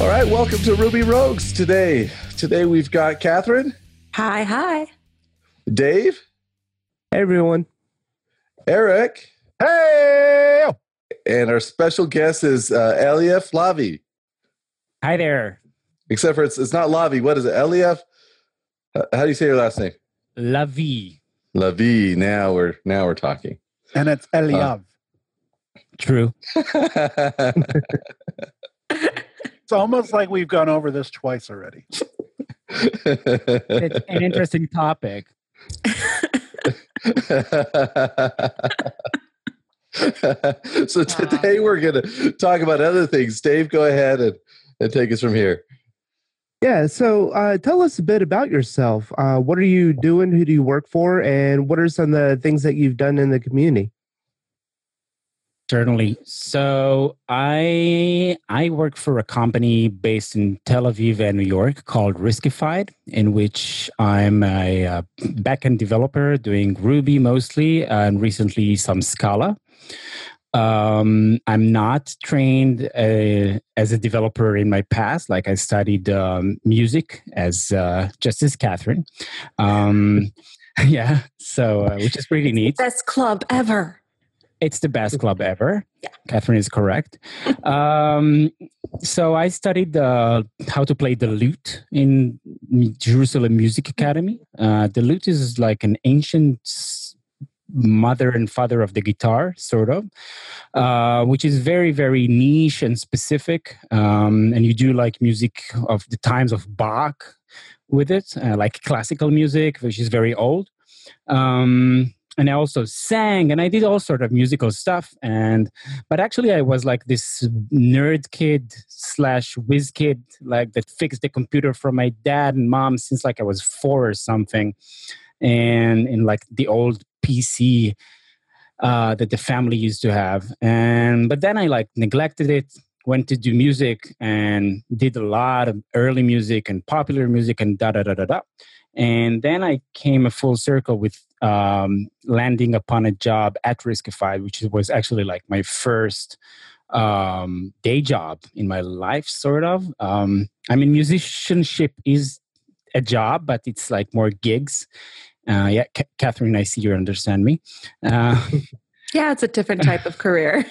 All right, welcome to Ruby Rogues today. Today we've got Catherine, Hi, hi. Dave, Hey everyone. Eric, Hey! and our special guest is uh, Elief Lavi. Hi there. Except for it's, it's not Lavi. What is it? Elief? Uh, How do you say your last name? La vie. Lavi. Now we're now we're talking. and it's Eliav. True. it's almost like we've gone over this twice already. It's an interesting topic. so today we're going to talk about other things. Dave, go ahead and, and take us from here. Yeah, so uh, tell us a bit about yourself. Uh, what are you doing? Who do you work for? And what are some of the things that you've done in the community? Certainly. So I I work for a company based in Tel Aviv and New York called Riskified, in which I'm a uh, backend developer doing Ruby mostly, and recently some Scala. Um, I'm not trained uh, as a developer in my past. Like I studied um, music as uh, just as Catherine. Um, yeah, so uh, which is pretty neat. Best club ever. It's the best club ever. Yeah. Catherine is correct. um, so I studied uh, how to play the lute in Jerusalem Music Academy. Uh, the lute is like an ancient mother and father of the guitar, sort of, uh, which is very, very niche and specific. Um, and you do like music of the times of Bach with it, uh, like classical music, which is very old. Um, and I also sang and I did all sort of musical stuff. And but actually, I was like this nerd kid slash whiz kid, like that fixed the computer for my dad and mom since like I was four or something, and in like the old PC uh, that the family used to have. And but then I like neglected it. Went to do music and did a lot of early music and popular music and da da da da da. And then I came a full circle with um, landing upon a job at Riskified, which was actually like my first um, day job in my life, sort of. Um, I mean, musicianship is a job, but it's like more gigs. Uh, yeah, C- Catherine, I see you understand me. Uh, Yeah, it's a different type of career.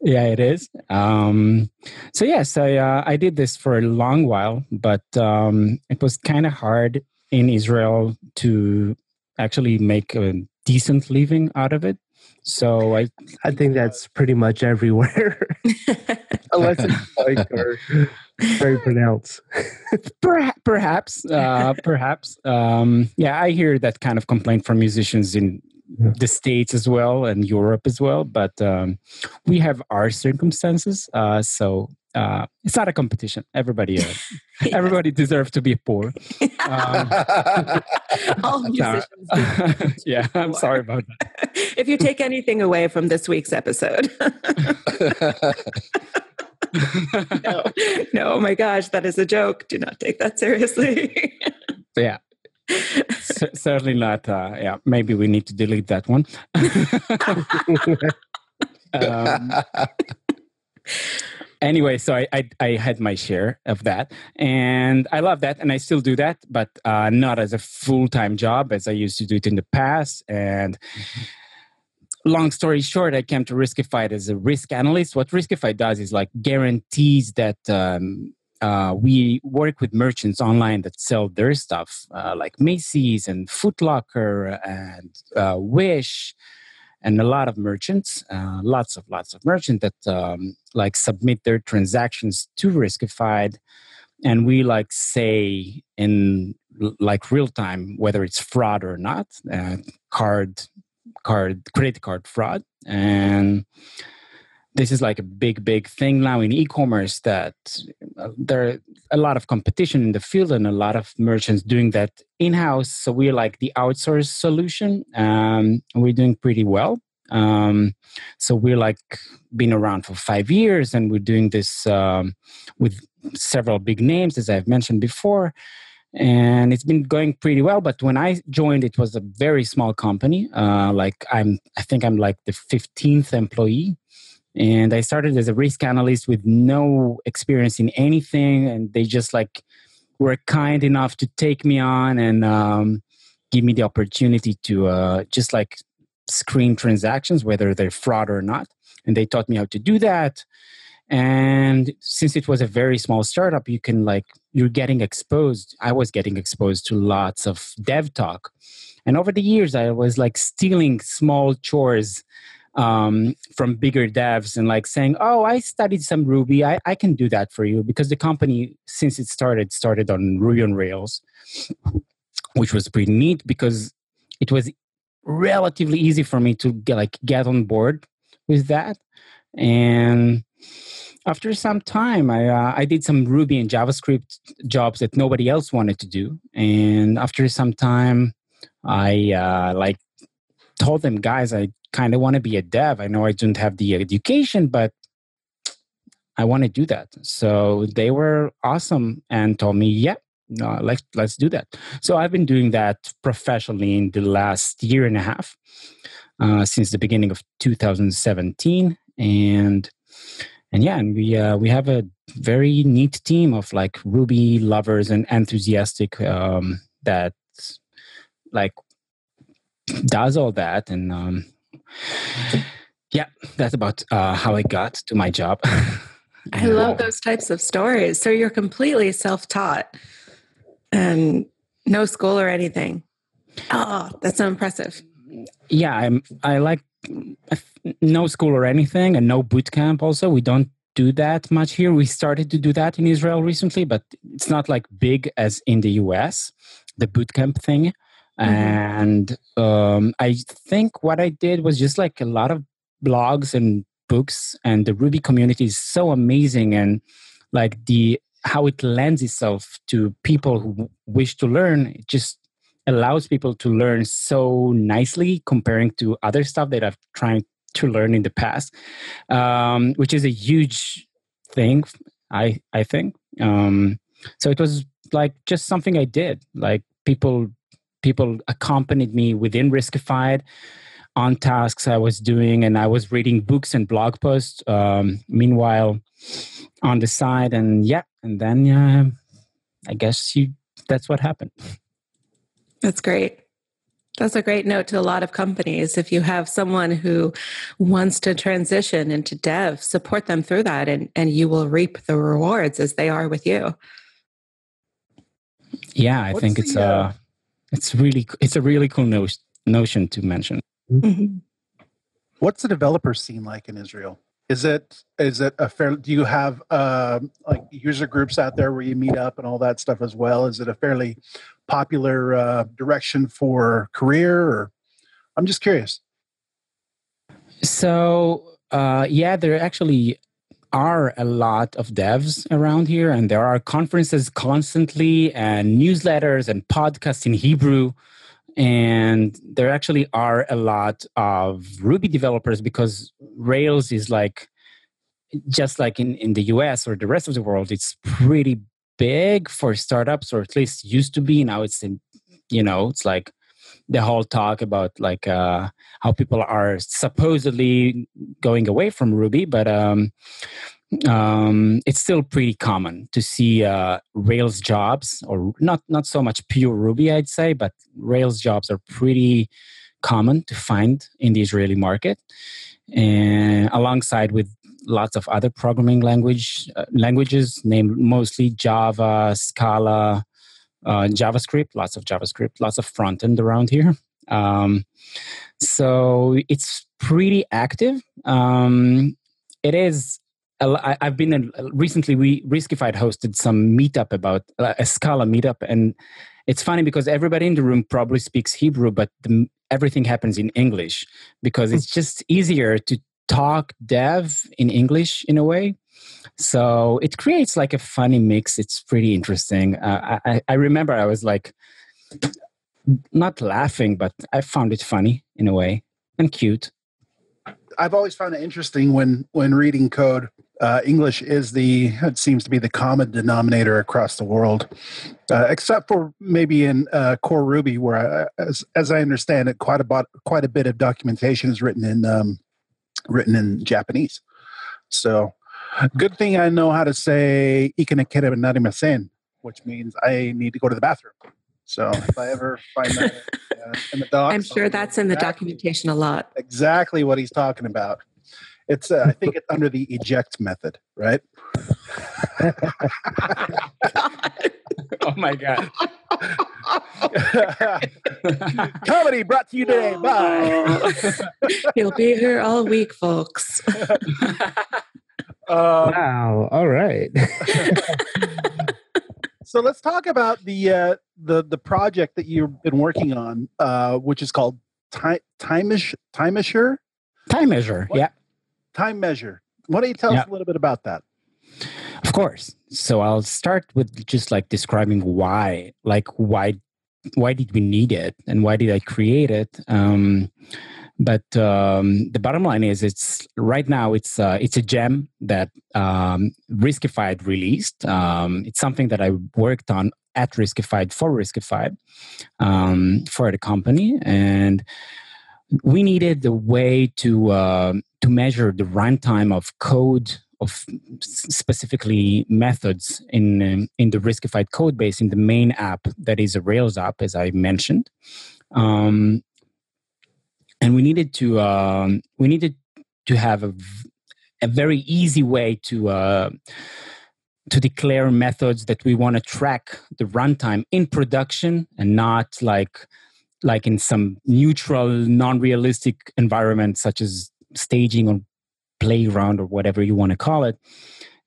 yeah, it is. Um, so yes, I uh, I did this for a long while, but um, it was kind of hard in Israel to actually make a decent living out of it. So I I think that's pretty much everywhere, unless it's like or very pronounced. perha- perhaps uh, perhaps um, yeah, I hear that kind of complaint from musicians in Yeah. the states as well and Europe as well. But um, we have our circumstances, uh, so uh, it's not a competition. Everybody. Uh, everybody deserves to be poor. Um, All musicians. do. yeah, I'm sorry about that. if you take anything away from this week's episode, no, no, oh my gosh, that is a joke. Do not take that seriously. yeah, C- certainly not. Uh, yeah, maybe we need to delete that one. um, anyway, so I, I I had my share of that, and I love that, and I still do that, but uh, not as a full time job as I used to do it in the past. And long story short, I came to Riskify as a risk analyst. What Riskify does is like guarantees that um, uh, we work with merchants online that sell their stuff, uh, like Macy's and Footlocker and uh, Wish, and a lot of merchants, uh, lots of lots of merchants that um, like submit their transactions to Riskified, and we like say in like real time whether it's fraud or not, uh, card, card, credit card fraud, and this is like a big big thing now in e-commerce that uh, there are a lot of competition in the field and a lot of merchants doing that in-house. So we're like the outsourced solution um, we're doing pretty well. Um, so we're like been around for five years and we're doing this um, with several big names as i've mentioned before. And it's been going pretty well but when i joined it was a very small company. Uh, like i'm i think i'm like the 15th employee and i started as a risk analyst with no experience in anything and they just like were kind enough to take me on and um, give me the opportunity to uh, just like screen transactions whether they're fraud or not. And they taught me how to do that. And since it was a very small startup you can like you're getting exposed. I was getting exposed to lots of dev talk. And over the years i was like stealing small chores um, from bigger devs and like saying, "Oh, I studied some Ruby. I, I can do that for you." Because the company, since it started, started on Ruby on Rails, which was pretty neat because it was relatively easy for me to get like get on board with that. And after some time, I uh, I did some Ruby and JavaScript jobs that nobody else wanted to do. And after some time, I uh, like told them, guys, I kind of want to be a dev. I know I don't have the education, but I want to do that. So they were awesome and told me, yeah, no, let's let's do that. So I've been doing that professionally in the last year and a half, uh, since the beginning of 2017, and and yeah, and we uh, we have a very neat team of like Ruby lovers and enthusiastic um, that like does all that and um, yeah, that's about uh, how I got to my job. I love those types of stories. So you're completely self taught and no school or anything. Oh, that's so impressive. Yeah, I'm. I like no school or anything, and no boot camp. Also, we don't do that much here. We started to do that in Israel recently, but it's not like big as in the US. The boot camp thing. Mm-hmm. And um, I think what I did was just like a lot of blogs and books, and the Ruby community is so amazing, and like the how it lends itself to people who wish to learn. It just allows people to learn so nicely comparing to other stuff that I've tried to learn in the past, um, which is a huge thing. I I think. Um, so it was like just something I did. Like people people accompanied me within Riskified on tasks I was doing, and I was reading books and blog posts. Um, meanwhile, on the side, and yeah, and then uh, I guess you that's what happened. That's great. That's a great note to a lot of companies. If you have someone who wants to transition into dev, support them through that, and, and you will reap the rewards as they are with you. Yeah, I What's think it's the, uh, uh it's really it's a really cool no- notion to mention. Mm-hmm. What's the developer scene like in Israel? Is it is it a fair? Do you have uh, like user groups out there where you meet up and all that stuff as well? Is it a fairly popular uh, direction for career? Or I'm just curious. So uh, yeah, there actually are a lot of devs around here, and there are conferences constantly, and newsletters and podcasts in Hebrew. And there actually are a lot of Ruby developers because Rails is like, just like in, in the US or the rest of the world, it's pretty big for startups, or at least used to be. Now it's in, you know, it's like the whole talk about like uh, how people are supposedly going away from Ruby, but um, um, it's still pretty common to see uh, Rails jobs, or not not so much pure Ruby, I'd say, but Rails jobs are pretty common to find in the Israeli market, and alongside with lots of other programming language uh, languages, named mostly Java, Scala, uh, JavaScript. Lots of JavaScript, lots of front end around here. Um, so it's pretty active. Um, it is. I, I've been in, recently. We Riskified hosted some meetup about uh, a Scala meetup, and it's funny because everybody in the room probably speaks Hebrew, but the, everything happens in English because it's just easier to talk dev in English in a way. So it creates like a funny mix. It's pretty interesting. Uh, I, I remember I was like, not laughing, but I found it funny in a way and cute. I've always found it interesting when when reading code. Uh, English is the it seems to be the common denominator across the world, uh, except for maybe in uh, core Ruby, where I, as as I understand it, quite a bit quite a bit of documentation is written in um, written in Japanese. So, good thing I know how to say "ikanekere narimasen," which means I need to go to the bathroom. So if I ever find that uh, in the docs, I'm sure that's in the documentation a lot. Exactly what he's talking about. It's uh, I think it's under the eject method, right? oh my god! Comedy brought to you today by. He'll be here all week, folks. Uh, wow! All right. so let's talk about the uh, the the project that you've been working on, uh, which is called Time Time Time Measure. Time Measure, What? yeah, Time Measure. Why don't you tell Yeah. us a little bit about that? of course. So I'll start with just like describing why, like why, why did we need it, and why did I create it. Um, but um, the bottom line is, it's right now it's uh, it's a gem that um, Riskified released. Um, it's something that I worked on at Riskified for Riskified um, for the company, and we needed a way to uh, to measure the runtime of code of specifically methods in in the Riskified code base in the main app that is a Rails app, as I mentioned. Um, and we needed to um, we needed to have a very easy way to uh, to declare methods that we want to track the runtime in production and not like like in some neutral non-realistic environment such as staging or playground or whatever you want to call it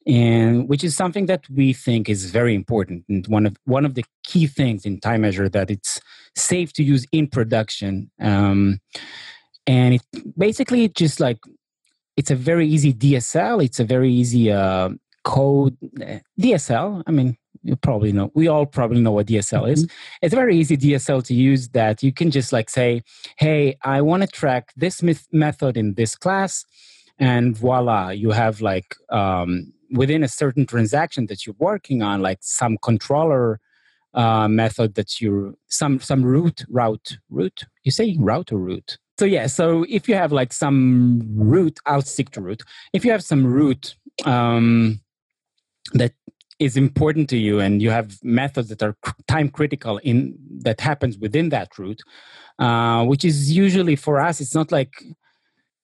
and which is something that we think is very important and one of one of the key things in time measure that it's safe to use in production um, and it basically just like it's a very easy dsl it's a very easy uh, code uh, dsl i mean you probably know we all probably know what dsl is. It's a very easy dsl to use that you can just like say hey i want to track this myth- method in this class and voila you have like um, within a certain transaction that you're working on like some controller uh, method that you some some route route route you say route or route? So yeah so if you have like some route i'll stick to route if you have some route um, that is important to you and you have methods that are time critical in that happens within that route uh, which is usually for us it's not like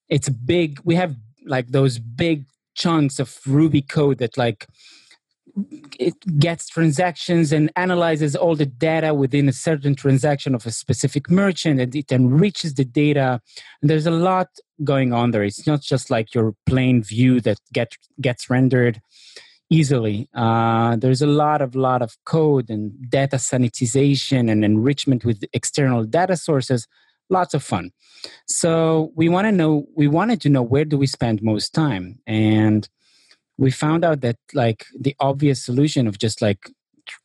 it's big we have like those big chunks of ruby code that like it gets transactions and analyzes all the data within a certain transaction of a specific merchant and it enriches the data. And there's a lot going on there. It's not just like your plain view that get gets rendered easily. Uh, there's a lot of lot of code and data sanitization and enrichment with external data sources lots of fun. So we want to know we wanted to know where do we spend most time? And we found out that like the obvious solution of just like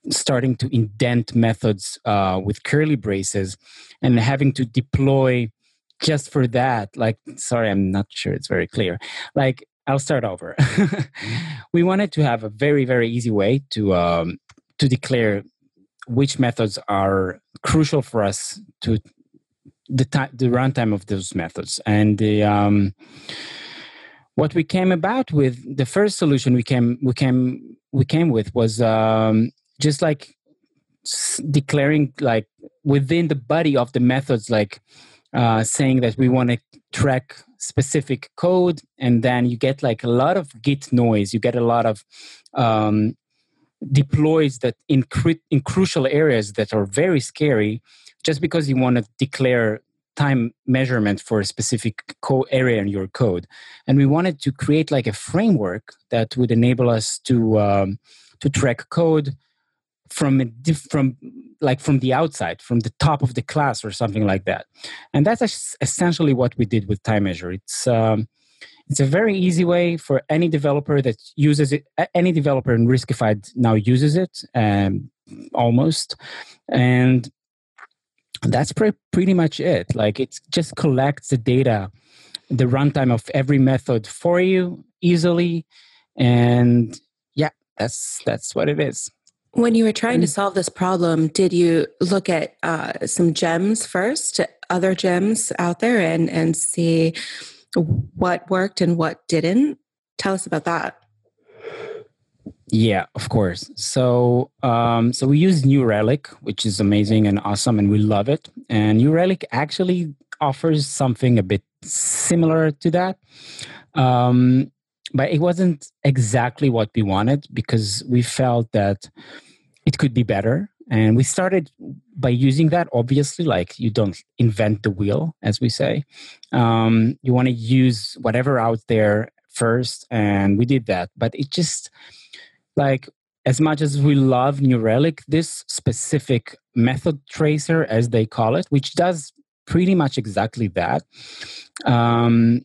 starting to indent methods uh, with curly braces and having to deploy just for that like sorry i'm not sure it's very clear. Like i'll start over. We wanted to have a very very easy way to um, to declare which methods are crucial for us to the time the runtime of those methods and the um, what we came about with the first solution we came we came we came with was um, just like declaring like within the body of the methods like uh, saying that we want to track specific code, and then you get like a lot of Git noise. You get a lot of um, deploys that in, in crucial areas that are very scary, just because you want to declare time measurement for a specific co- area in your code. And we wanted to create like a framework that would enable us to um, to track code from a diff- from like from the outside from the top of the class or something like that. And that's essentially what we did with time measure. It's um, it's a very easy way for any developer that uses it any developer in riskified now uses it um, almost. And that's pre- pretty much it. Like it just collects the data the runtime of every method for you easily. And yeah that's that's what it is. When you were trying to solve this problem did you look at uh, some gems first other gems out there and and see what worked and what didn't? Tell us about that yeah, of course. So, um, so we use New Relic, which is amazing and awesome, and we love it. And New Relic actually offers something a bit similar to that, um, but it wasn't exactly what we wanted because we felt that it could be better. And we started by using that. Obviously, like you don't invent the wheel, as we say. Um, you want to use whatever out there first, and we did that. But it just like as much as we love New Relic, this specific method tracer, as they call it, which does pretty much exactly that, um,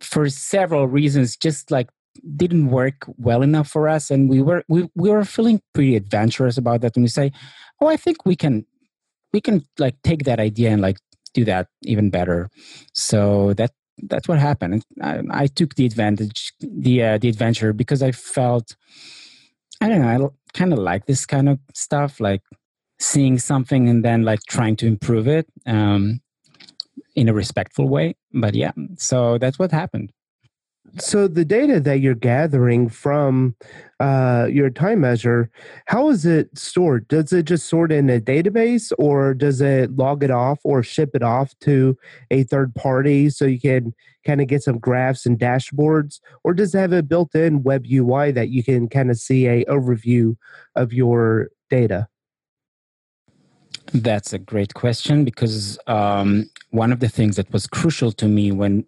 for several reasons, just like didn't work well enough for us, and we were we, we were feeling pretty adventurous about that. And we say, oh, I think we can we can like take that idea and like do that even better. So that that's what happened. I, I took the advantage the uh, the adventure because I felt I don't know. I kind of like this kind of stuff, like seeing something and then like trying to improve it um, in a respectful way. But yeah, so that's what happened. So the data that you're gathering from uh, your time measure, how is it stored? Does it just sort in a database, or does it log it off or ship it off to a third party so you can kind of get some graphs and dashboards, or does it have a built-in web UI that you can kind of see a overview of your data? That's a great question because um, one of the things that was crucial to me when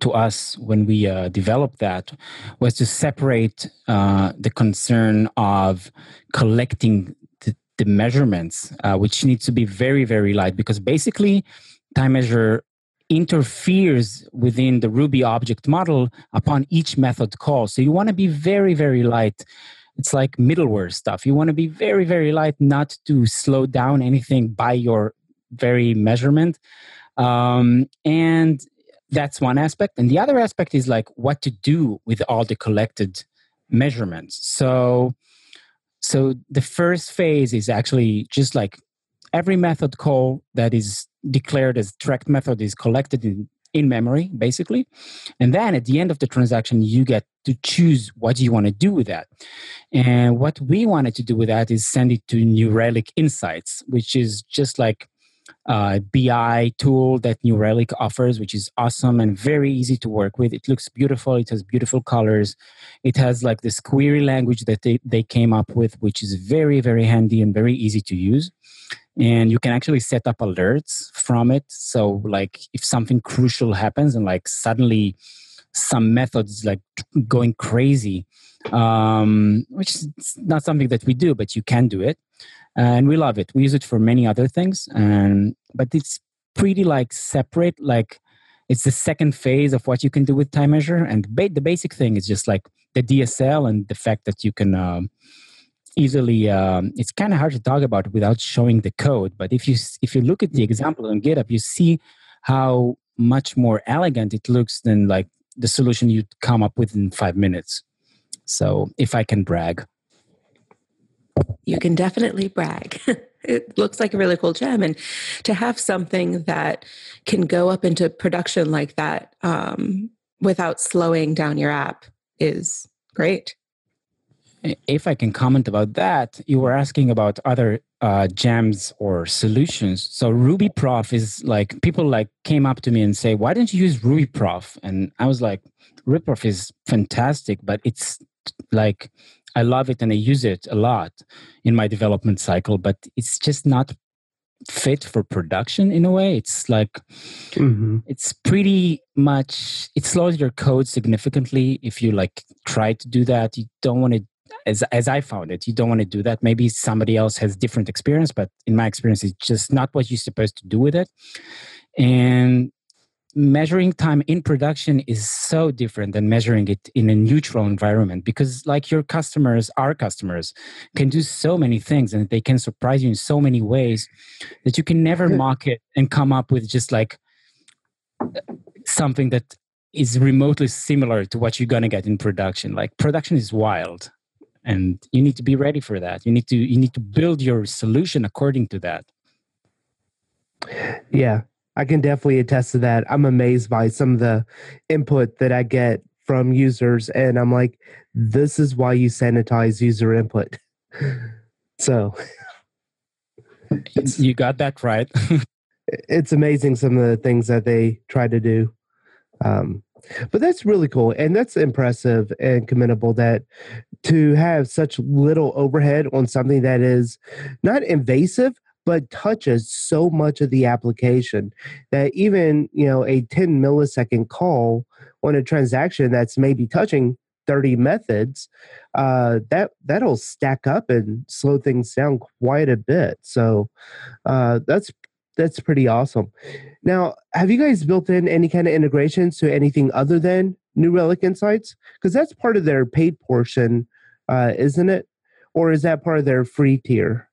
to us when we uh, developed that was to separate uh, the concern of collecting the, the measurements, uh, which needs to be very, very light because basically time measure interferes within the Ruby object model upon each method call. So you want to be very, very light. It's like middleware stuff. You want to be very, very light, not to slow down anything by your very measurement. Um, and that's one aspect. And the other aspect is like what to do with all the collected measurements. So, so the first phase is actually just like every method call that is declared as tracked method is collected in, in memory, basically. And then at the end of the transaction, you get to choose what you want to do with that. And what we wanted to do with that is send it to New Relic Insights, which is just like a BI tool that New Relic offers, which is awesome and very easy to work with. It looks beautiful. It has beautiful colors. It has like this query language that they, they came up with, which is very, very handy and very easy to use and you can actually set up alerts from it so like if something crucial happens and like suddenly some methods like going crazy um, which is not something that we do but you can do it and we love it. We use it for many other things. And but it's pretty like separate like it's the second phase of what you can do with time measure. And ba- the basic thing is just like the dsl and the fact that you can um, easily um, it's kind of hard to talk about without showing the code. But if you if you look at the example on github you see how much more elegant it looks than like the solution you'd come up with in five minutes. So if i can brag you can definitely brag it looks like a really cool gem and to have something that can go up into production like that um, without slowing down your app is great if I can comment about that, you were asking about other uh, gems or solutions. So Ruby Prof is like people like came up to me and say, "Why don't you use Ruby Prof?" And I was like, "Ruby Prof is fantastic, but it's like I love it and I use it a lot in my development cycle, but it's just not fit for production in a way. It's like Mhm. it's pretty much it slows your code significantly if you like try to do that. You don't want to as as I found it, you don't want to do that. Maybe somebody else has different experience, but in my experience, it's just not what you're supposed to do with it. And measuring time in production is so different than measuring it in a neutral environment because like your customers our customers can do so many things and they can surprise you in so many ways that you can never mock it and come up with just like something that is remotely similar to what you're going to get in production. Like production is wild and you need to be ready for that. You need to you need to build your solution according to that. Yeah, I can definitely attest to that. I'm amazed by some of the input that I get from users, and I'm like, this is why you sanitize user input. so you got that right it's amazing some of the things that they try to do. Um, but that's really cool, and that's impressive and commendable that to have such little overhead on something that is not invasive but touches so much of the application that even you know a 10 millisecond call on a transaction that's maybe touching 30 methods uh, that that'll stack up and slow things down quite a bit. So uh, that's that's pretty awesome. Now have you guys built in any kind of integrations to anything other than new relic insights? Because that's part of their paid portion uh, isn't it? Or is that part of their free tier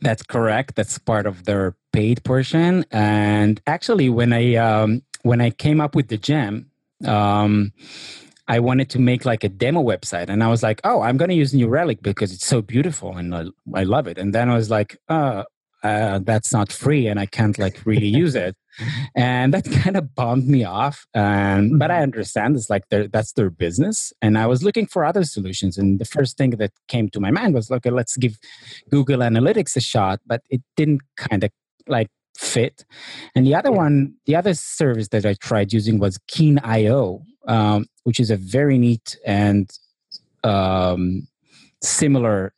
That's correct. That's part of their paid portion. And actually, when I um, when I came up with the gem, um, I wanted to make like a demo website, and I was like, "Oh, I'm going to use New Relic because it's so beautiful and I, I love it." And then I was like, uh, uh, "That's not free, and I can't like really use it." And that kind of bummed me off. And but I understand it's like their, that's their business. And I was looking for other solutions, and the first thing that came to my mind was, "Okay, let's give Google Analytics a shot," but it didn't kind of like fit. And the other one, the other service that I tried using was Keen.io, um, which is a very neat and um, similar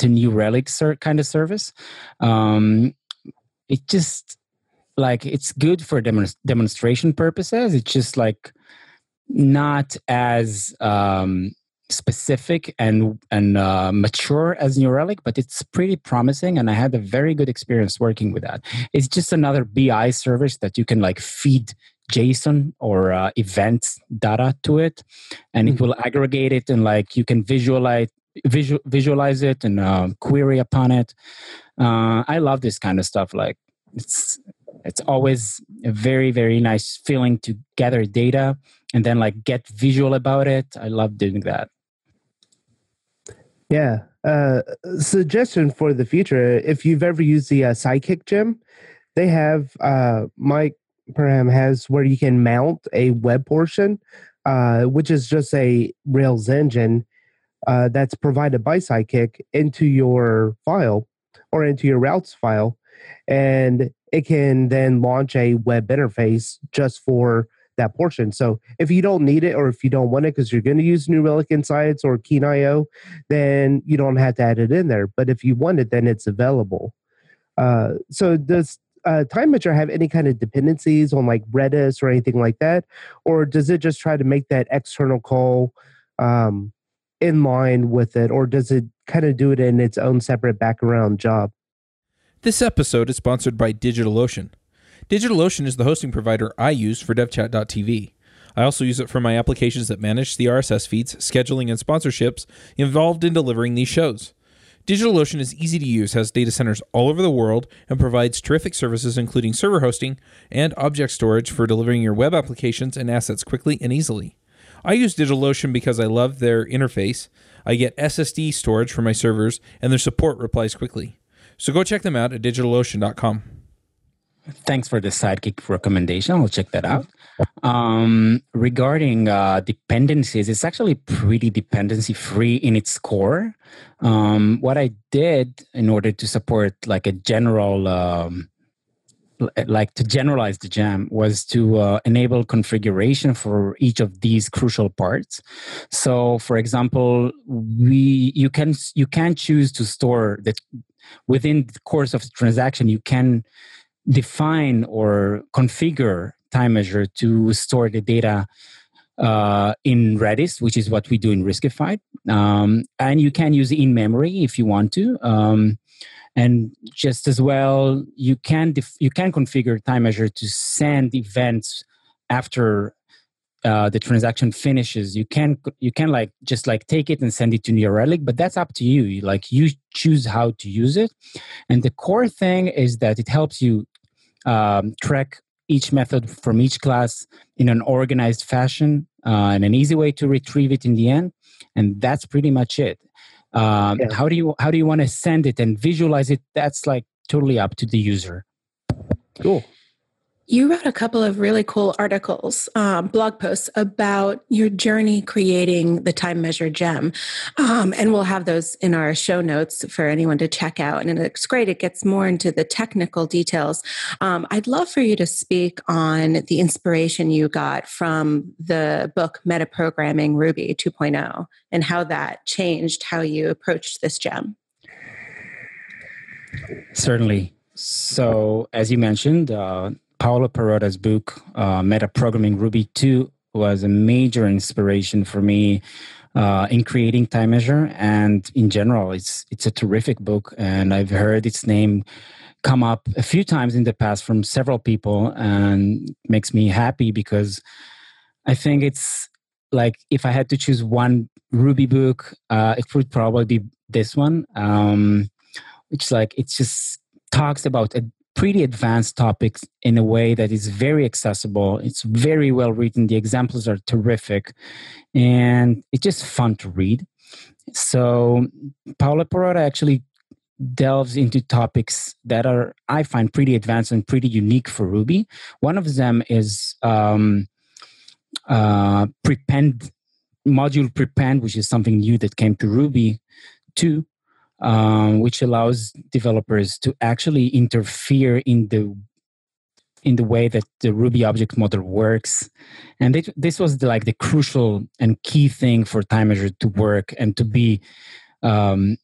to New Relic ser- kind of service. Um, it just like it's good for demon- demonstration purposes. It's just like not as um, specific and and uh, mature as New Relic, but it's pretty promising, and I had a very good experience working with that. It's just another BI service that you can like feed JSON or uh, events data to it, and it will aggregate it and like you can visualize visual, visualize it and uh, query upon it. Uh, I love this kind of stuff. Like it's it's always a very very nice feeling to gather data and then like get visual about it. I love doing that. Yeah. Uh, suggestion for the future: if you've ever used the uh, Sidekiq gem, they have uh, Mike Perham has where you can mount a web portion, uh, which is just a Rails engine uh, that's provided by Sidekiq into your file or into your routes file, and it can then launch a web interface just for that portion. So if you don't need it or if you don't want it because you're going to use New Relic Insights or Keen.io, then you don't have to add it in there. But if you want it, then it's available. Uh, so does uh, Time Measure have any kind of dependencies on like Redis or anything like that, or does it just try to make that external call um, in line with it, or does it kind of do it in its own separate background job? This episode is sponsored by DigitalOcean. DigitalOcean is the hosting provider I use for devchat.tv. I also use it for my applications that manage the RSS feeds, scheduling, and sponsorships involved in delivering these shows. DigitalOcean is easy to use, has data centers all over the world, and provides terrific services including server hosting and object storage for delivering your web applications and assets quickly and easily. I use DigitalOcean because I love their interface. I get SSD storage for my servers, and their support replies quickly. So go check them out at digitalocean.com. Thanks for the Sidekiq recommendation. I'll check that out. Um, regarding uh, dependencies, it's actually pretty dependency free in its core. Um, what I did in order to support like a general, um, like to generalize the gem, was to uh, enable configuration for each of these crucial parts. So, for example, we you can you can choose to store that within the course of the transaction. You can define or configure time measure to store the data uh, in Redis, which is what we do in Riskified. Um, and you can use in memory if you want to. Um, and just as well, you can def- you can configure time measure to send events after uh, the transaction finishes. You can you can like just like take it and send it to New Relic, but that's up to you. Like you choose how to use it. And the core thing is that it helps you um, track each method from each class in an organized fashion uh, and an easy way to retrieve it in the end and that's pretty much it um, yeah. how do you how do you want to send it and visualize it? That's like totally up to the user. Cool you wrote a couple of really cool articles, um, blog posts about your journey creating the time measure gem. Um, and we'll have those in our show notes for anyone to check out. And it's great, it gets more into the technical details. Um, I'd love for you to speak on the inspiration you got from the book Metaprogramming Ruby 2.0 and how that changed how you approached this gem. Certainly. So, as you mentioned, uh, Paolo Perrotta's book, uh, Metaprogramming Ruby 2, was a major inspiration for me uh, in creating Time Measure. And in general, it's, it's a terrific book. And I've heard its name come up a few times in the past from several people and makes me happy because I think it's like if I had to choose one Ruby book, uh, it would probably be this one. Um, which like it just talks about a pretty advanced topics in a way that is very accessible. It's very well written. The examples are terrific, and it's just fun to read. So, Paolo Perrotta actually delves into topics that are, I find, pretty advanced and pretty unique for Ruby. One of them is um, uh, prepend module prepend, which is something new that came to Ruby 2 um, which allows developers to actually interfere in the in the way that the Ruby object model works. And it, this was the, like the crucial and key thing for Time Measure to work and to be um,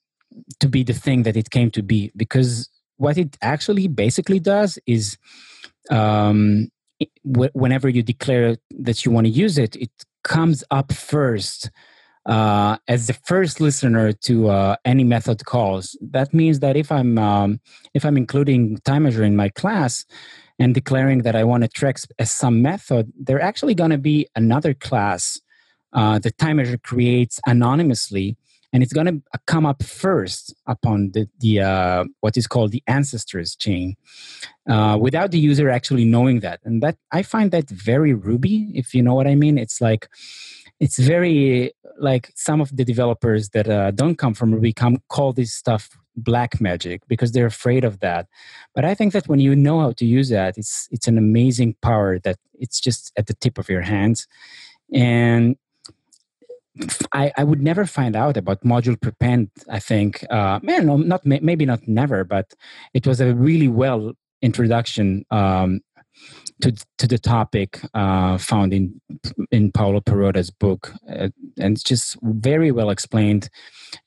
to be the thing that it came to be. Because what it actually basically does is um, it, whenever you declare that you want to use it, it comes up first uh, as the first listener to uh, any method calls. That means that if I'm um, if I'm including time measure in my class and declaring that I want to track as some method, there actually going to be another class uh, the time measure creates anonymously, and it's going to come up first upon the the uh, what is called the ancestors chain, uh, without the user actually knowing that. And that I find that very Ruby, if you know what I mean. It's like it's very like some of the developers that uh, don't come from Ruby come call this stuff black magic because they're afraid of that. But I think that when you know how to use that, it's it's an amazing power that it's just at the tip of your hands. And I, I would never find out about module prepend. I think, uh, man, no, not maybe not never, but it was a really well introduction um, to to the topic uh, found in in Paolo Perrotta's book, uh, and it's just very well explained.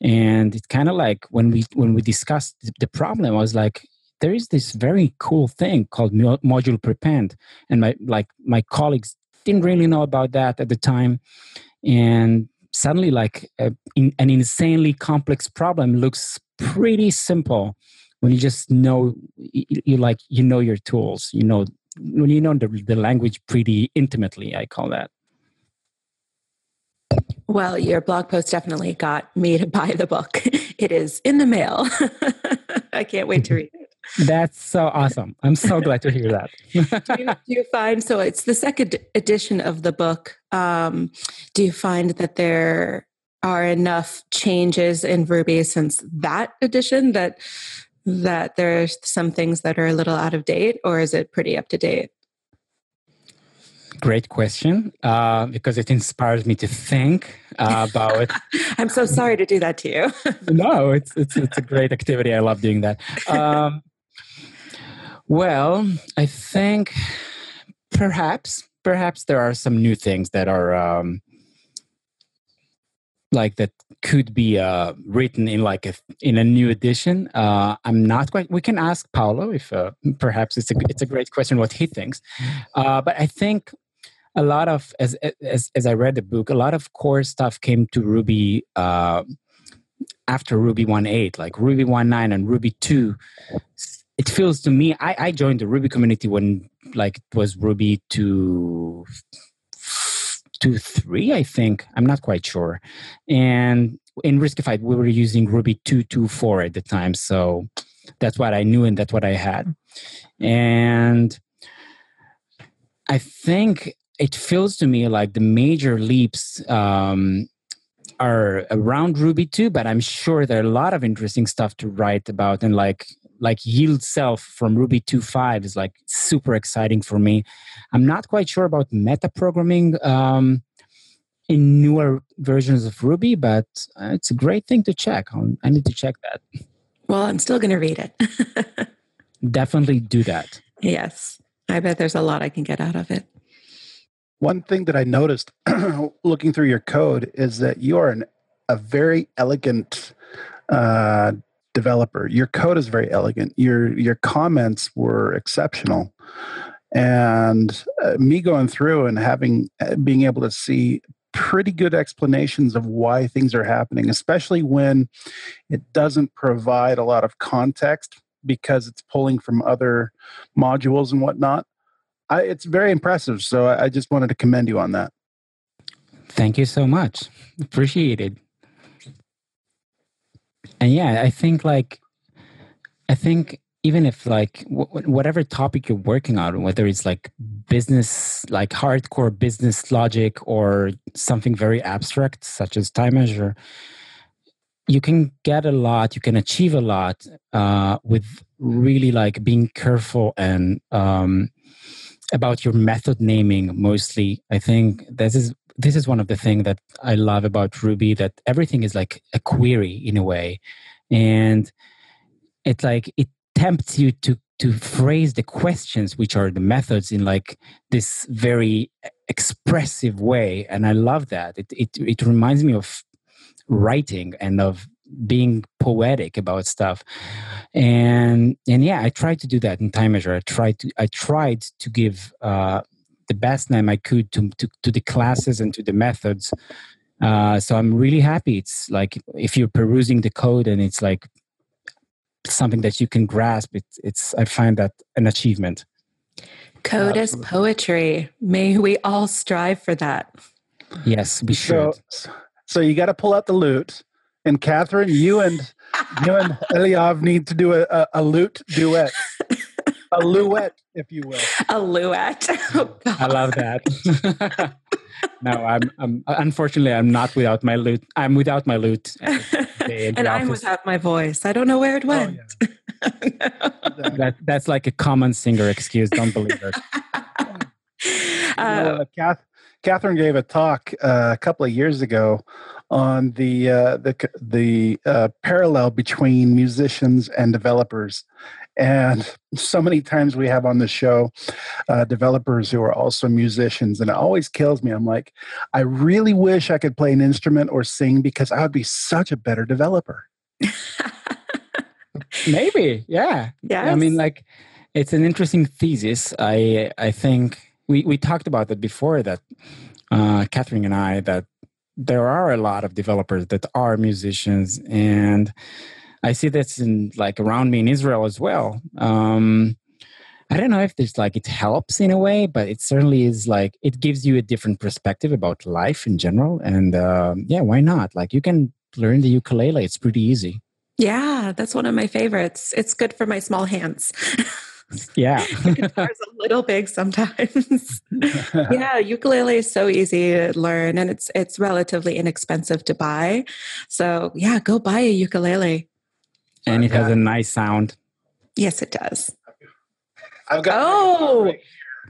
And it's kind of like when we when we discussed the problem, I was like, there is this very cool thing called module prepend, and my like my colleagues didn't really know about that at the time, and suddenly like a, in, an insanely complex problem looks pretty simple when you just know you, like you know your tools you know you know the, the language pretty intimately i call that. Well your blog post definitely got me to buy the book. It is in the mail. I can't wait to read it. That's so awesome. I'm so glad to hear that. Do, you, do, you, find so it's the second edition of the book um, do you find that there are enough changes in ruby since that edition that that there are some things that are a little out of date, or is it pretty up to date? Great question, uh, because it inspires me to think uh, about. I'm so sorry to do that to you. no, it's, it's it's a great activity. I love doing that. Um, well, I think perhaps perhaps there are some new things that are um, like that could be uh, written in like a in a new edition. Uh, I'm not quite. We can ask Paolo if uh, perhaps it's a it's a great question what he thinks. Uh, but I think a lot of as as as I read the book, a lot of core stuff came to Ruby uh, after Ruby 1.8, like Ruby 1.9 and Ruby 2. It feels to me. I, I joined the Ruby community when like it was Ruby 2 two three, I think. I'm not quite sure. And in Riskified, we were using Ruby two two four at the time, so that's what I knew and that's what I had. And I think it feels to me like the major leaps um, are around Ruby 2, but I'm sure there are a lot of interesting stuff to write about and like like yield self from ruby 2.5 is like super exciting for me. I'm not quite sure about meta programming um, in newer versions of ruby but uh, it's a great thing to check i need to check that. Well i'm still going to read it. Definitely do that. Yes. I bet there's a lot i can get out of it. One thing that i noticed looking through your code is that you are an, a very elegant uh, developer. Your code is very elegant. Your your comments were exceptional, and uh, me going through and having uh, being able to see pretty good explanations of why things are happening, especially when it doesn't provide a lot of context because it's pulling from other modules and whatnot. I, it's very impressive. So I, I just wanted to commend you on that. Thank you so much. Appreciate it and yeah i think like i think even if like w- whatever topic you're working on whether it's like business like hardcore business logic or something very abstract such as time measure you can get a lot you can achieve a lot uh, with really like being careful and um, about your method naming mostly. I think this is this is one of the things that I love about Ruby that everything is like a query in a way. And it's like it tempts you to to phrase the questions which are the methods in like this very expressive way. And i love that. It it, it reminds me of writing and of being poetic about stuff. And and yeah i tried to do that in time measure. I tried to i tried to give uh the best name I could to, to, to the classes and to the methods. Uh, so I'm really happy. It's like if you're perusing the code and it's like something that you can grasp, it's, it's I find that an achievement. Code is poetry. May we all strive for that. Yes, we should. So, so you got to pull out the lute. And Catherine, you and you and Eliav need to do a, a, a lute duet. a luet, if you will. A luet. Oh, I love that. no, I'm, I'm unfortunately I'm not without my lute. I'm without my lute. and I'm without my voice. I don't know where it oh, went. Oh, yeah. that that's like a common singer excuse. Don't believe it. Uh, Kath, Catherine gave a talk uh, a couple of years ago on the uh, the the uh, parallel between musicians and developers, and so many times we have on the show uh, developers who are also musicians, and it always kills me. I'm like, I really wish I could play an instrument or sing because I would be such a better developer. Maybe, yeah. Yeah. I mean, like, it's an interesting thesis. I I think we we talked about that before. That uh, Catherine and I that there are a lot of developers that are musicians and I see this in like around me in Israel as well. Um, I don't know if there's like it helps in a way, but it certainly is like it gives you a different perspective about life in general. And uh, yeah, why not? Like you can learn the ukulele; it's pretty easy. Yeah, that's one of my favorites. It's good for my small hands. Yeah. guitar's a little big sometimes. yeah, ukulele is so easy to learn and it's it's relatively inexpensive to buy. So yeah, go buy a ukulele. And it has a nice sound. Yes, it does. I've got. Oh,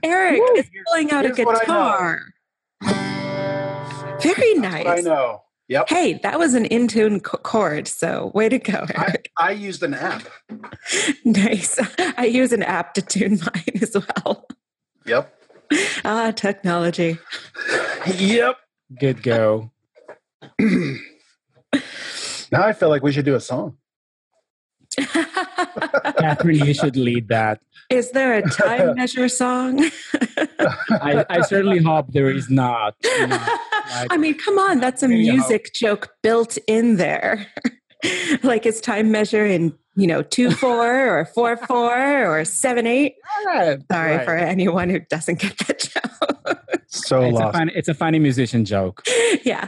Eric Woo! is pulling out a Here's what guitar. Very That's what I know. Yep. Hey, that was an in tune chord. So, way to go, I, Eric. I used an app. nice. I use an app to tune mine as well. Yep. Ah, technology. Yep. Good go. Now I feel like we should do a song. Catherine, you should lead that. Is there a time measure song? I, I certainly hope there is not. not like- I mean, come on, that's a Anyhow. music joke built in there. like it's time measure in, you know, two four or four four or seven eight. Right, Sorry right. for anyone who doesn't get that joke. So It's a, lost. funny, it's a funny musician joke. yeah.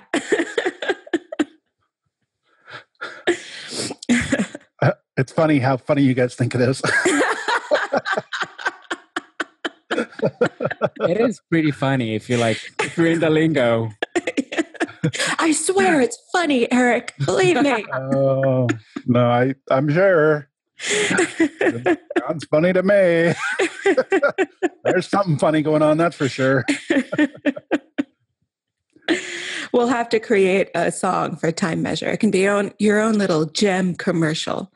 It's funny how funny you guys think it is. It is pretty funny if you like if you're in the lingo. I swear it's funny, Eric. Believe me. oh no, I I'm sure. Sounds funny to me. There's something funny going on, that's for sure. we'll have to create a song for time measure. It can be your own your own little gem commercial,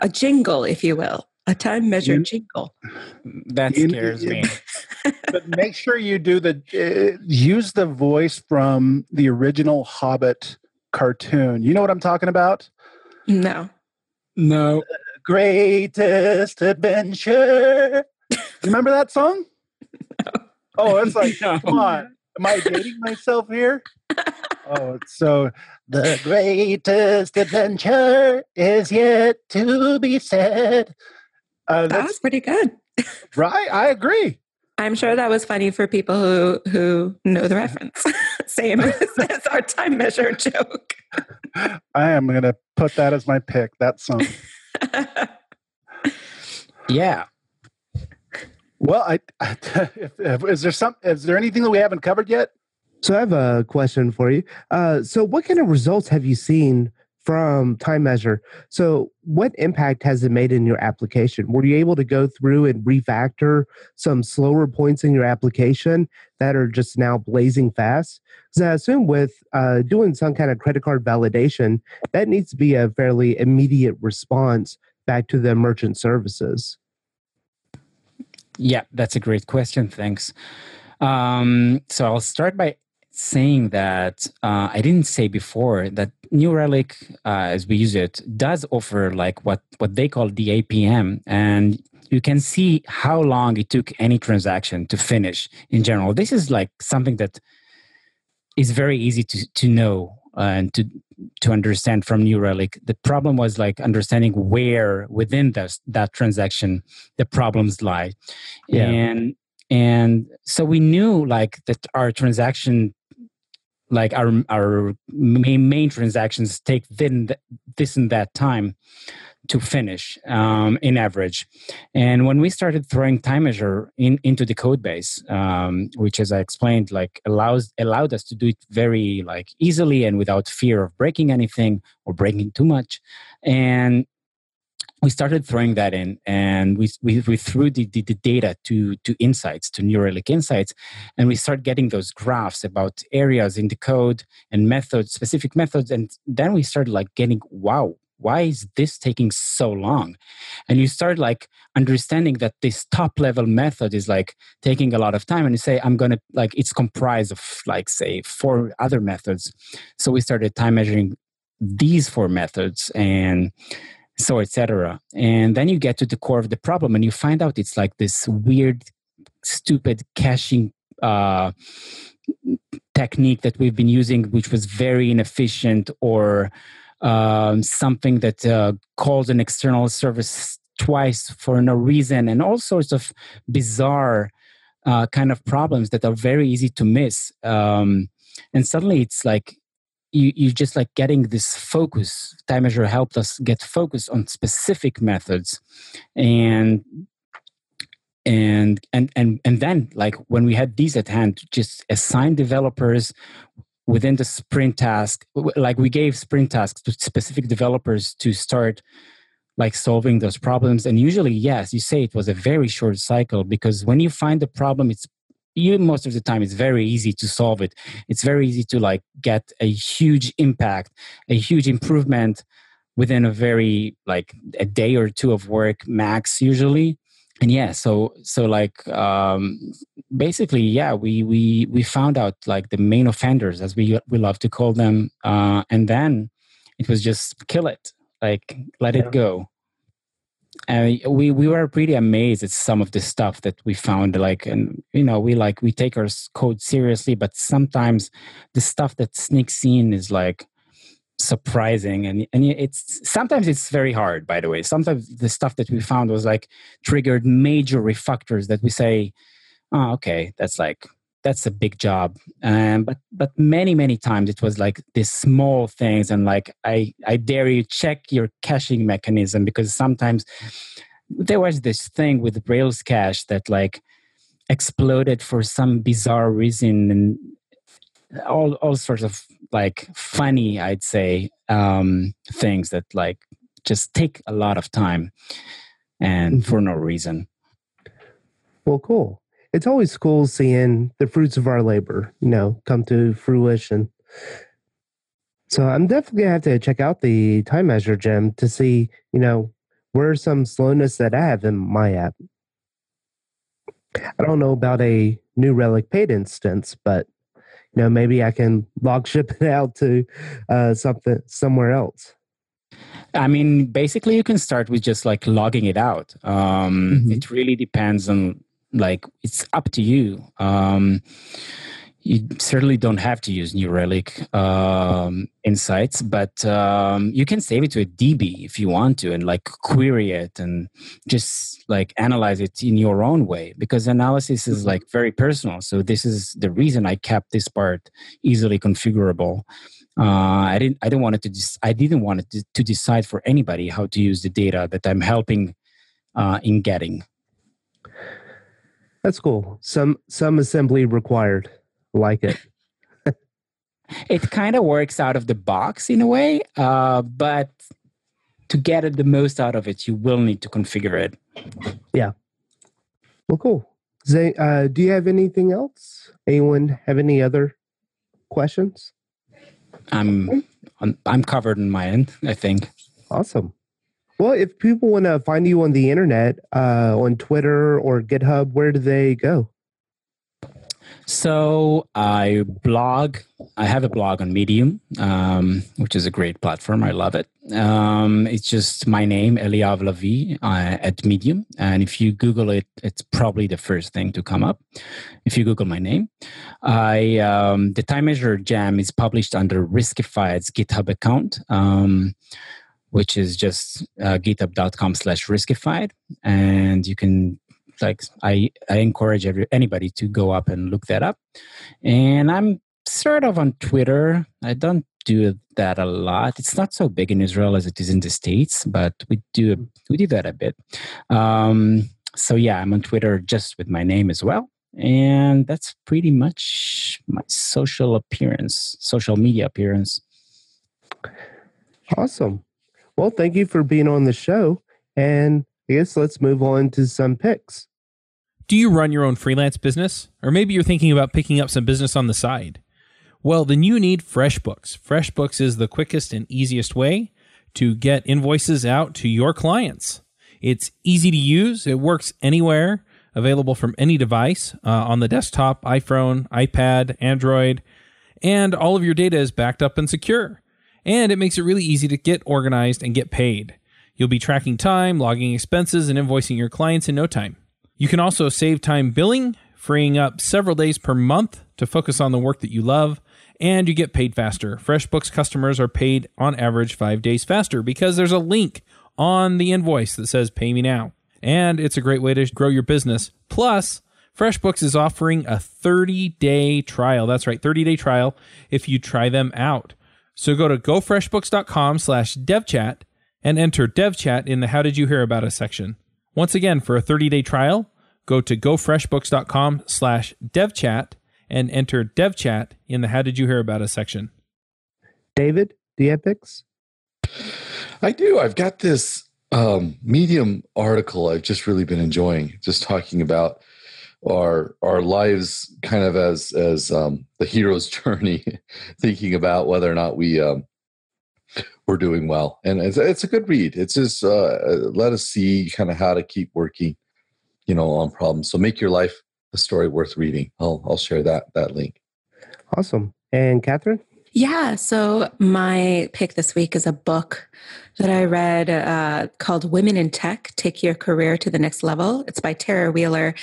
a jingle, if you will, a time measure You- jingle. That You- scares you- me. But make sure you do the uh, use the voice from the original Hobbit cartoon. You know what I'm talking about? No. No. Greatest adventure. You remember that song? Oh, it's like No. Come on. Am I dating myself here? Oh, so the greatest adventure is yet to be said. Uh, That was that's pretty good. right. I agree. I'm sure that was funny for people who who know the reference. Same as, as our time measure joke. I am going to put that as my pick. That song. Yeah. Well, I, if, if, is there some? Is there anything that we haven't covered yet? So I have a question for you. Uh, so what kind of results have you seen from Time Measure? So what impact has it made in your application? Were you able to go through and refactor some slower points in your application that are just now blazing fast? Because I assume with uh, doing some kind of credit card validation, that needs to be a fairly immediate response back to the merchant services. Yeah, that's a great question. Thanks. Um, so I'll start by saying that uh, I didn't say before that New Relic, uh, as we use it, does offer like what what they call the APM, and you can see how long it took any transaction to finish. In general, this is like something that is very easy to to know uh, and to to understand from New Relic. The problem was like understanding where within that that transaction the problems lie Yeah. and and so we knew like that our transaction like our our main, main transactions take then this and that time to finish um, in average. And when we started throwing time measure in, into the code base um, which as i explained like allows allowed us to do it very like easily and without fear of breaking anything or breaking too much and we started throwing that in and we, we, we threw the, the, the data to, to insights to New Relic insights and we start getting those graphs about areas in the code and methods specific methods and then we started like getting wow why is this taking so long? And you start like understanding that this top level method is like taking a lot of time and you say i'm gonna like it's comprised of like say four other methods. So we started time measuring these four methods and so etc and then you get to the core of the problem and you find out it's like this weird stupid caching uh, technique that we've been using which was very inefficient or um, something that uh, calls an external service twice for no reason and all sorts of bizarre uh, kind of problems that are very easy to miss. Um, and suddenly it's like you you just like getting this focus time measure helped us get focus on specific methods and and and and and then like when we had these at hand just assign developers within the sprint task like we gave sprint tasks to specific developers to start like solving those problems. And usually yes you say it was a very short cycle because when you find the problem it's you most of the time it's very easy to solve it. It's very easy to like get a huge impact a huge improvement within a very like a day or two of work max usually. And yeah so so like um basically yeah we we we found out like the main offenders as we we love to call them uh and then it was just kill it like let yeah. it go and we we were pretty amazed at some of the stuff that we found like and you know we like we take our code seriously but sometimes the stuff that sneaks in is like surprising and and it's sometimes it's very hard by the way. Sometimes the stuff that we found was like triggered major refactors that we say oh okay that's like that's a big job. Um, but but many many times it was like these small things and like i i dare you check your caching mechanism because sometimes there was this thing with rails cache that like exploded for some bizarre reason and all all sorts of like funny i'd say um things that like just take a lot of time and mm-hmm. for no reason. Well cool it's always cool seeing the fruits of our labor you know come to fruition. So i'm definitely gonna have to check out the time measure gem to see you know where some slowness that i have in my app. I don't know about a new relic paid instance but you know maybe i can log ship it out to uh, something somewhere else. I mean basically you can start with just like logging it out. Um, mm-hmm. it really depends on like it's up to you um, you certainly don't have to use New Relic um, insights, but um, you can save it to a DB if you want to, and like query it and just like analyze it in your own way. Because analysis is like very personal. So this is the reason I kept this part easily configurable. Uh, I didn't. I didn't want it to. Dis- I didn't want it to, to, decide for anybody how to use the data that I'm helping uh, in getting. That's cool. Some some assembly required like it. it kind of works out of the box in a way, uh, but to get it the most out of it, you will need to configure it. Yeah. Well, cool. Zay, uh, do you have anything else? Anyone have any other questions? I'm I'm covered in my end. I think. Awesome. Well, if people want to find you on the internet, uh, on Twitter or GitHub, where do they go? So I blog. I have a blog on Medium, um, which is a great platform. I love it. Um, it's just my name, Eliav Lavi, uh, at Medium. And if you Google it, it's probably the first thing to come up. If you Google my name, I um, the Time Measure Gem is published under Riskified's GitHub account. Which is just uh, github.com slash riskified and you can like I, I encourage every, anybody to go up and look that up. And I'm sort of on Twitter. I don't do that a lot. It's not so big in Israel as it is in the States, but we do we do that a bit. Um, so yeah, I'm on Twitter just with my name as well. And that's pretty much my social appearance, social media appearance. Awesome. Well, thank you for being on the show. And I guess let's move on to some picks. Do you run your own freelance business? Or maybe you're thinking about picking up some business on the side? Well, then you need FreshBooks. FreshBooks is the quickest and easiest way to get invoices out to your clients. It's easy to use, it works anywhere, available from any device uh, on the desktop, iPhone, iPad, Android, and all of your data is backed up and secure. And it makes it really easy to get organized and get paid. You'll be tracking time, logging expenses, and invoicing your clients in no time. You can also save time billing, freeing up several days per month to focus on the work that you love, and you get paid faster. FreshBooks customers are paid on average five days faster because there's a link on the invoice that says pay me now. And it's a great way to grow your business. Plus, FreshBooks is offering a 30 day trial. That's right, 30 day trial if you try them out. So go to gofreshbooks.com slash devchat and enter devchat in the How Did You Hear About Us section. Once again, for a 30-day trial, go to gofreshbooks.com slash devchat and enter devchat in the How Did You Hear About Us section. David, do you have picks? I do. I've got this um, Medium article I've just really been enjoying, just talking about our our lives kind of as as um, the hero's journey, thinking about whether or not we um, we're doing well, and it's, it's a good read. It's just uh, let us see kind of how to keep working, you know, on problems. So make your life a story worth reading. I'll I'll share that that link. Awesome. And Catherine? Yeah. So my pick this week is a book that I read uh, called Women in Tech Take Your Career to the Next Level. It's by Tara Wheeler.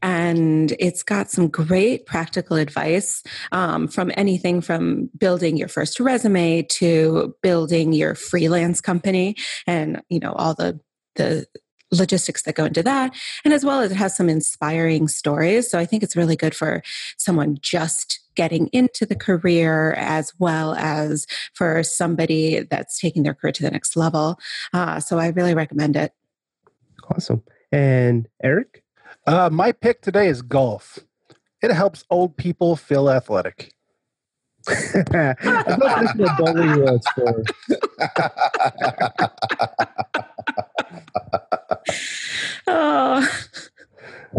And it's got some great practical advice um, from anything from building your first resume to building your freelance company and, you know, all the, the, logistics that go into that and as well as it has some inspiring stories so i think it's really good for someone just getting into the career as well as for somebody that's taking their career to the next level. Uh, so I really recommend it. Awesome. And Eric? Uh, my pick today is golf. It helps old people feel athletic. I thought this was bowling was for. Oh.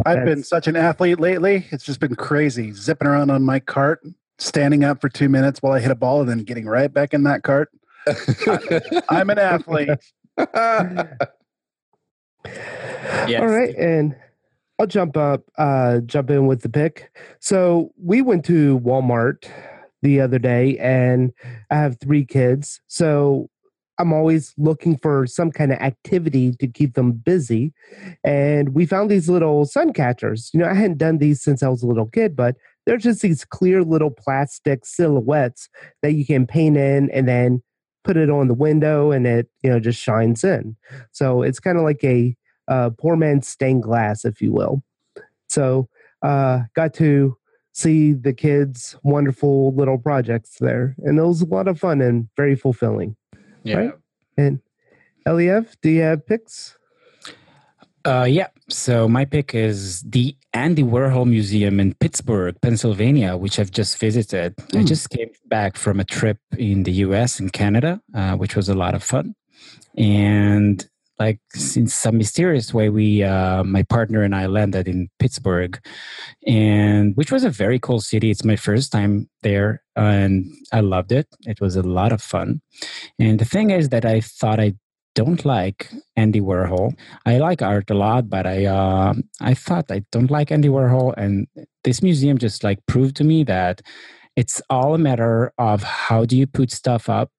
I've been such an athlete lately. It's just been crazy. Zipping around on my cart, standing up for two minutes while I hit a ball, and then getting right back in that cart. I'm an athlete. yes. All right, and I'll jump up, uh, jump in with the pick. So we went to Walmart the other day, and I have three kids. So I'm always looking for some kind of activity to keep them busy. And we found these little sun catchers. You know, I hadn't done these since I was a little kid, but they're just these clear little plastic silhouettes that you can paint in and then put it on the window and it, you know, just shines in. So it's kind of like a uh, poor man's stained glass, if you will. So uh, got to see the kids' wonderful little projects there. And it was a lot of fun and very fulfilling. Yeah. Right? And Eliav, do you have picks? Uh, yeah. So my pick is the Andy Warhol Museum in Pittsburgh, Pennsylvania, which I've just visited. Mm. I hmm. just came back from a trip in the U.S. and Canada, uh, which was a lot of fun. And like in some mysterious way we uh, my partner and i landed in pittsburgh. And which was a very cool city. It's my first time there and i loved it. It was a lot of fun. And the thing is that i thought i don't like andy warhol. I like art a lot but i uh, i thought i don't like andy warhol. And this museum just like proved to me that it's all a matter of how do you put stuff up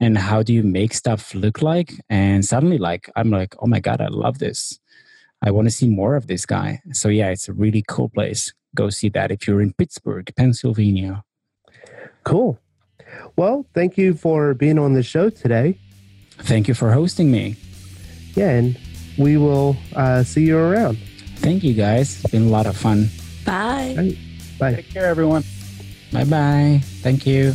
and how do you make stuff look like? And suddenly like i'm like oh my god i love this. I want to see more of this guy. So yeah it's a really cool place. Go see that if you're in pittsburgh pennsylvania. Cool. Well thank you for being on the show today. Thank you for hosting me. Yeah and we will uh, see you around. Thank you guys. It's been a lot of fun. Bye. Right. bye. Take care everyone. Bye bye thank you